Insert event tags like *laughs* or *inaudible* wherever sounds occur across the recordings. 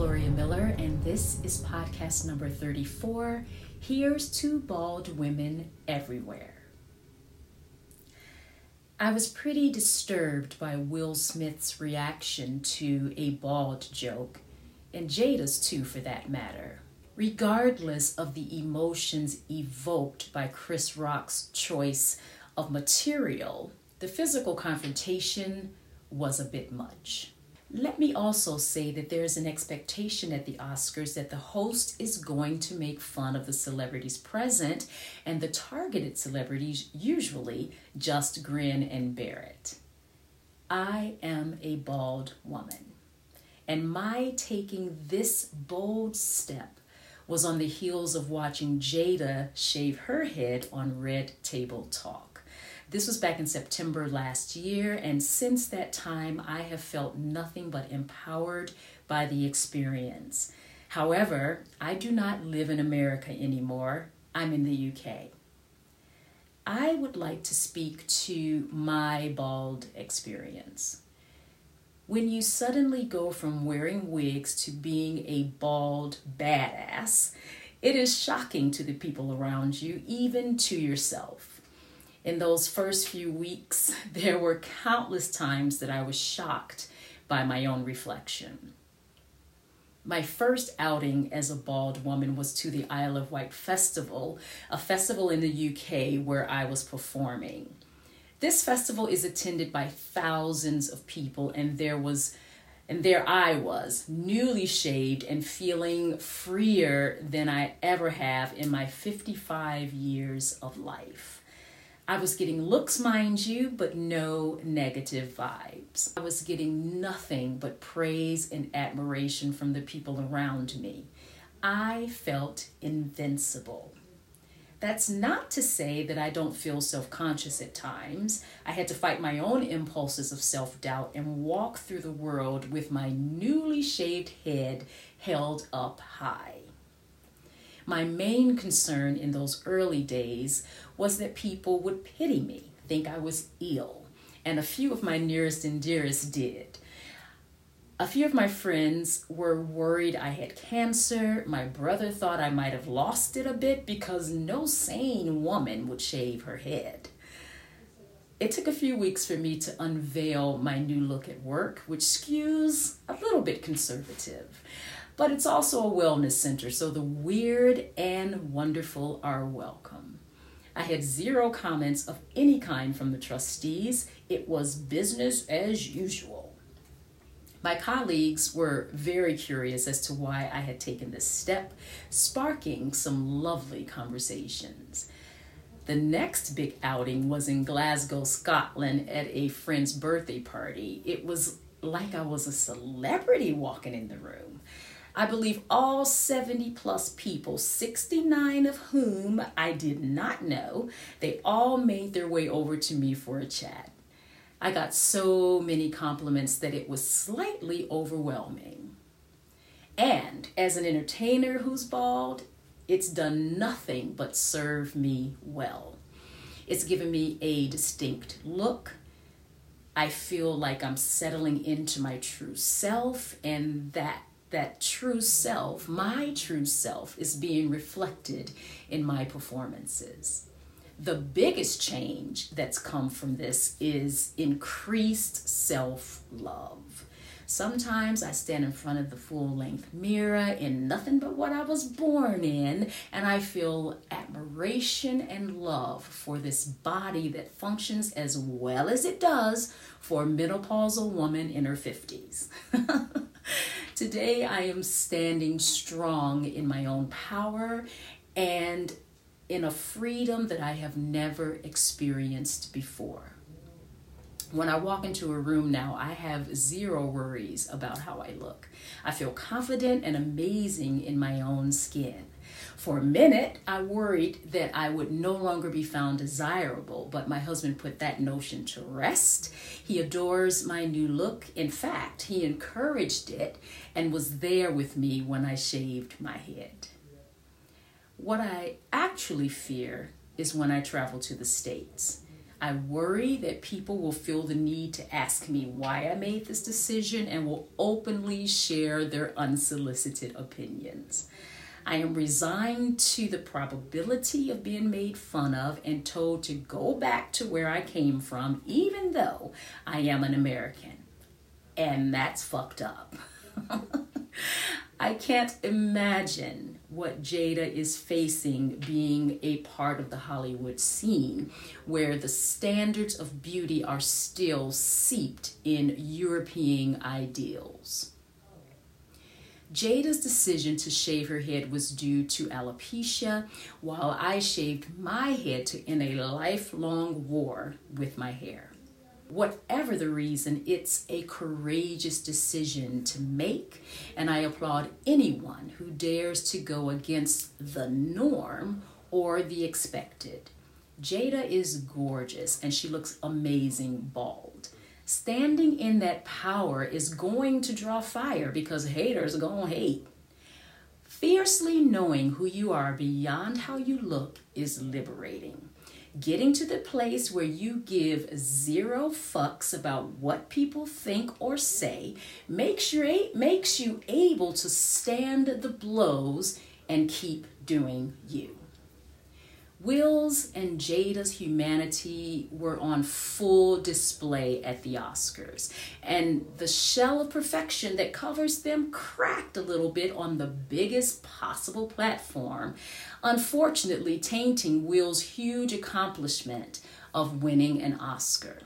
Gloria Miller, and this is podcast number 34 Here's to Bald Women Everywhere. I was pretty disturbed by Will Smith's reaction to a bald joke, and Jada's too, for that matter. Regardless of the emotions evoked by Chris Rock's choice of material, the physical confrontation was a bit much. Let me also say that there is an expectation at the Oscars that the host is going to make fun of the celebrities present, and the targeted celebrities usually just grin and bear it. I am a bald woman, and my taking this bold step was on the heels of watching Jada shave her head on Red Table Talk. This was back in September last year, and since that time, I have felt nothing but empowered by the experience. However, I do not live in America anymore. I'm in the UK. I would like to speak to my bald experience. When you suddenly go from wearing wigs to being a bald badass, it is shocking to the people around you, even to yourself in those first few weeks, *laughs* there were countless times that I was shocked by my own reflection. My first outing as a bald woman was to the Isle of Wight Festival, a festival in the UK where I was performing. This festival is attended by thousands of people, and there was and there I was, newly shaved and feeling freer than I ever have in my 55 years of life. I was getting looks, mind you, but no negative vibes. I was getting nothing but praise and admiration from the people around me. I felt invincible. That's not to say that I don't feel self conscious at times. I had to fight my own impulses of self doubt and walk through the world with my newly shaved head held up high. My main concern in those early days was that people would pity me, think I was ill, and a few of my nearest and dearest did. A few of my friends were worried I had cancer. My brother thought I might have lost it a bit because no sane woman would shave her head. It took a few weeks for me to unveil my new look at work, which skews a little bit conservative but it's also a wellness center, so the weird and wonderful are welcome. I had zero comments of any kind from the trustees. It was business as usual. My colleagues were very curious as to why I had taken this step, sparking some lovely conversations. The next big outing was in Glasgow, Scotland, at a friend's birthday party. It was like I was a celebrity walking in the room. I believe all 70 plus people, 69 of whom I did not know, they all made their way over to me for a chat. I got so many compliments that it was slightly overwhelming. And as an entertainer who's bald, it's done nothing but serve me well. It's given me a distinct look. I feel like I'm settling into my true self, and that that true self, my true self, is being reflected in my performances. The biggest change that's come from this is increased self love. Sometimes I stand in front of the full length mirror in nothing but what I was born in, and I feel admiration and love for this body that functions as well as it does for a menopausal woman in her 50s. *laughs* Today, I am standing strong in my own power and in a freedom that I have never experienced before. When I walk into a room now, I have zero worries about how I look. I feel confident and amazing in my own skin. For a minute, I worried that I would no longer be found desirable, but my husband put that notion to rest. He adores my new look. In fact, he encouraged it and was there with me when I shaved my head. What I actually fear is when I travel to the States. I worry that people will feel the need to ask me why I made this decision and will openly share their unsolicited opinions. I am resigned to the probability of being made fun of and told to go back to where I came from, even though I am an American. And that's fucked up. *laughs* I can't imagine what Jada is facing being a part of the Hollywood scene, where the standards of beauty are still seeped in European ideals. Jada's decision to shave her head was due to alopecia, while I shaved my head to end a lifelong war with my hair. Whatever the reason, it's a courageous decision to make, and I applaud anyone who dares to go against the norm or the expected. Jada is gorgeous and she looks amazing bald. Standing in that power is going to draw fire because haters to hate. Fiercely knowing who you are beyond how you look is liberating getting to the place where you give zero fucks about what people think or say makes you, makes you able to stand the blows and keep doing you. Will's and Jada's humanity were on full display at the Oscars, and the shell of perfection that covers them cracked a little bit on the biggest possible platform, unfortunately, tainting Will's huge accomplishment of winning an Oscar.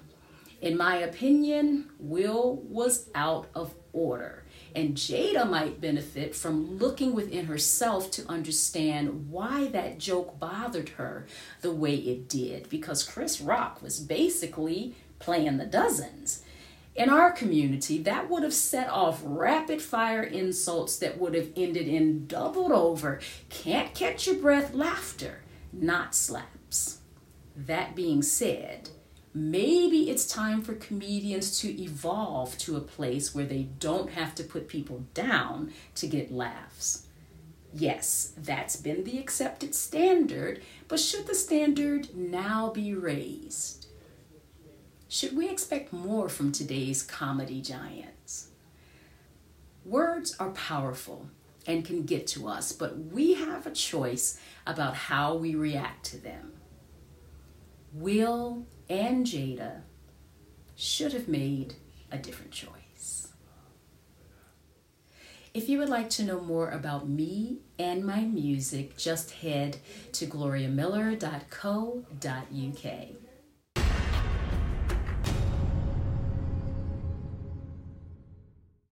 In my opinion, Will was out of order and Jada might benefit from looking within herself to understand why that joke bothered her the way it did, because Chris Rock was basically playing the dozens. In our community, that would have set off rapid fire insults that would have ended in doubled over, can't catch your breath laughter, not slaps. That being said, maybe it's time for comedians to evolve to a place where they don't have to put people down to get laughs. Yes, that's been the accepted standard, but should the standard now be raised? Should we expect more from today's comedy giants? Words are powerful and can get to us, but we have a choice about how we react to them. Will and Jada should have made a different choice. If you would like to know more about me and my music, just head to gloriamiller.co.uk.